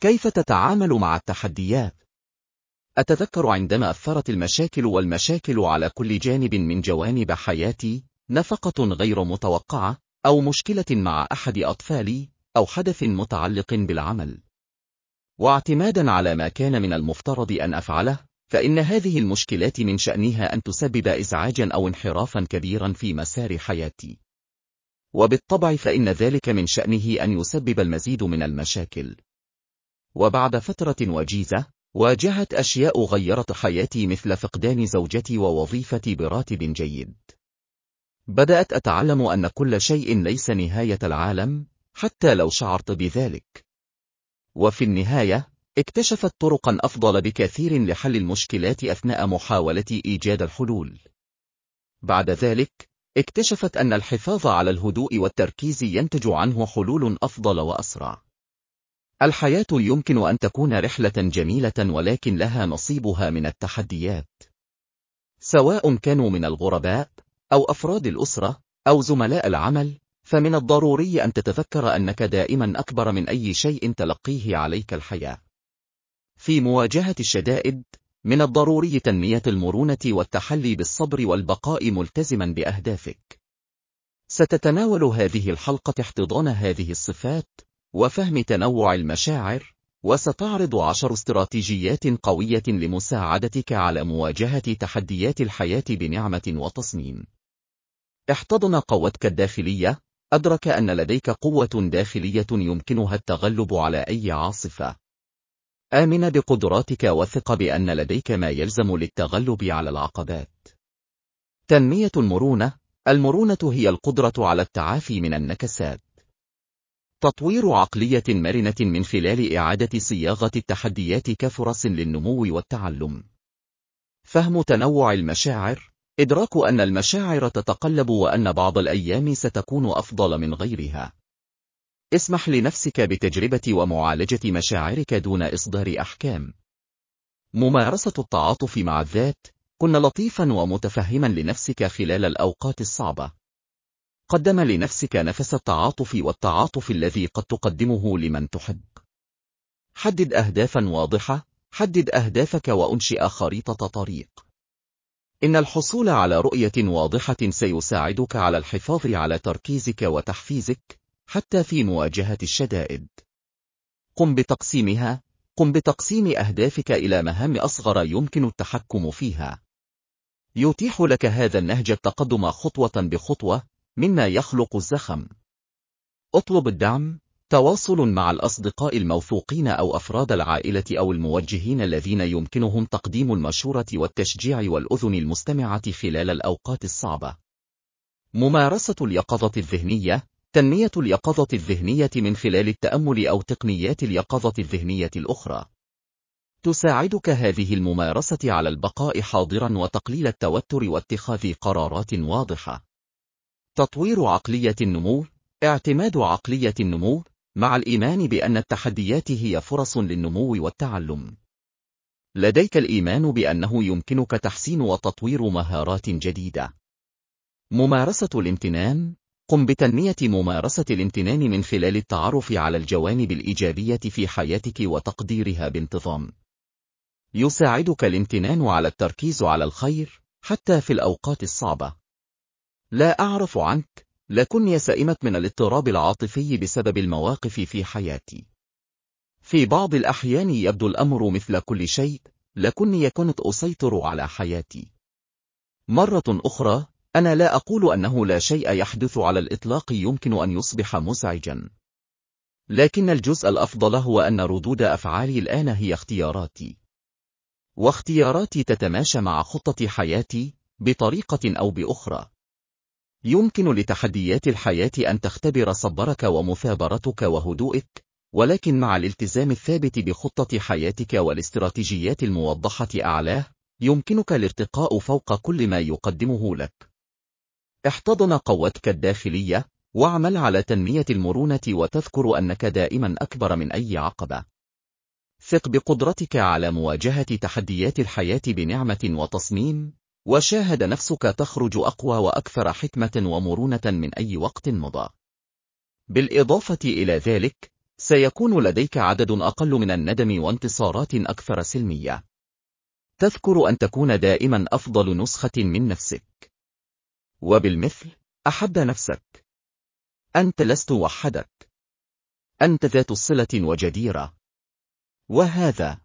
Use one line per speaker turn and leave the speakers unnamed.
كيف تتعامل مع التحديات؟ أتذكر عندما أثرت المشاكل والمشاكل على كل جانب من جوانب حياتي، نفقة غير متوقعة، أو مشكلة مع أحد أطفالي، أو حدث متعلق بالعمل. واعتمادا على ما كان من المفترض أن أفعله، فإن هذه المشكلات من شأنها أن تسبب إزعاجا أو انحرافا كبيرا في مسار حياتي. وبالطبع فإن ذلك من شأنه أن يسبب المزيد من المشاكل. وبعد فترة وجيزة، واجهت أشياء غيرت حياتي مثل فقدان زوجتي ووظيفتي براتب جيد. بدأت أتعلم أن كل شيء ليس نهاية العالم، حتى لو شعرت بذلك. وفي النهاية، اكتشفت طرقا أفضل بكثير لحل المشكلات أثناء محاولة إيجاد الحلول. بعد ذلك، اكتشفت أن الحفاظ على الهدوء والتركيز ينتج عنه حلول أفضل وأسرع. الحياة يمكن أن تكون رحلة جميلة ولكن لها نصيبها من التحديات. سواء كانوا من الغرباء، أو أفراد الأسرة، أو زملاء العمل، فمن الضروري أن تتذكر أنك دائما أكبر من أي شيء تلقيه عليك الحياة. في مواجهة الشدائد، من الضروري تنمية المرونة والتحلي بالصبر والبقاء ملتزما بأهدافك. ستتناول هذه الحلقة احتضان هذه الصفات، وفهم تنوع المشاعر، وستعرض عشر استراتيجيات قوية لمساعدتك على مواجهة تحديات الحياة بنعمة وتصميم. احتضن قوتك الداخلية، أدرك أن لديك قوة داخلية يمكنها التغلب على أي عاصفة. آمن بقدراتك وثق بأن لديك ما يلزم للتغلب على العقبات. تنمية المرونة المرونة هي القدرة على التعافي من النكسات. تطوير عقلية مرنة من خلال إعادة صياغة التحديات كفرص للنمو والتعلم. فهم تنوع المشاعر إدراك أن المشاعر تتقلب وأن بعض الأيام ستكون أفضل من غيرها. اسمح لنفسك بتجربة ومعالجة مشاعرك دون إصدار أحكام. ممارسة التعاطف مع الذات، كن لطيفا ومتفهما لنفسك خلال الأوقات الصعبة. قدم لنفسك نفس التعاطف والتعاطف الذي قد تقدمه لمن تحب. حدد أهدافا واضحة، حدد أهدافك وأنشئ خريطة طريق. إن الحصول على رؤية واضحة سيساعدك على الحفاظ على تركيزك وتحفيزك، حتى في مواجهة الشدائد. قم بتقسيمها، قم بتقسيم أهدافك إلى مهام أصغر يمكن التحكم فيها. يتيح لك هذا النهج التقدم خطوة بخطوة، مما يخلق الزخم. اطلب الدعم، تواصل مع الأصدقاء الموثوقين أو أفراد العائلة أو الموجهين الذين يمكنهم تقديم المشورة والتشجيع والأذن المستمعة خلال الأوقات الصعبة. ممارسة اليقظة الذهنية تنمية اليقظة الذهنية من خلال التأمل أو تقنيات اليقظة الذهنية الأخرى. تساعدك هذه الممارسة على البقاء حاضرا وتقليل التوتر واتخاذ قرارات واضحة. تطوير عقلية النمو اعتماد عقلية النمو مع الإيمان بأن التحديات هي فرص للنمو والتعلم. لديك الإيمان بأنه يمكنك تحسين وتطوير مهارات جديدة. ممارسة الامتنان قم بتنمية ممارسة الامتنان من خلال التعرف على الجوانب الإيجابية في حياتك وتقديرها بانتظام. يساعدك الامتنان على التركيز على الخير حتى في الأوقات الصعبة. لا أعرف عنك، لكني سئمت من الاضطراب العاطفي بسبب المواقف في حياتي. في بعض الأحيان يبدو الأمر مثل كل شيء، لكني كنت أسيطر على حياتي. مرة أخرى، أنا لا أقول أنه لا شيء يحدث على الإطلاق يمكن أن يصبح مزعجا. لكن الجزء الأفضل هو أن ردود أفعالي الآن هي اختياراتي. واختياراتي تتماشى مع خطة حياتي بطريقة أو بأخرى. يمكن لتحديات الحياة أن تختبر صبرك ومثابرتك وهدوءك، ولكن مع الالتزام الثابت بخطة حياتك والاستراتيجيات الموضحة أعلاه، يمكنك الارتقاء فوق كل ما يقدمه لك. احتضن قوتك الداخلية، واعمل على تنمية المرونة وتذكر أنك دائما أكبر من أي عقبة. ثق بقدرتك على مواجهة تحديات الحياة بنعمة وتصميم، وشاهد نفسك تخرج أقوى وأكثر حكمة ومرونة من أي وقت مضى. بالإضافة إلى ذلك، سيكون لديك عدد أقل من الندم وانتصارات أكثر سلمية. تذكر أن تكون دائما أفضل نسخة من نفسك. وبالمثل، أحب نفسك. أنت لست وحدك. أنت ذات صلة وجديرة. وهذا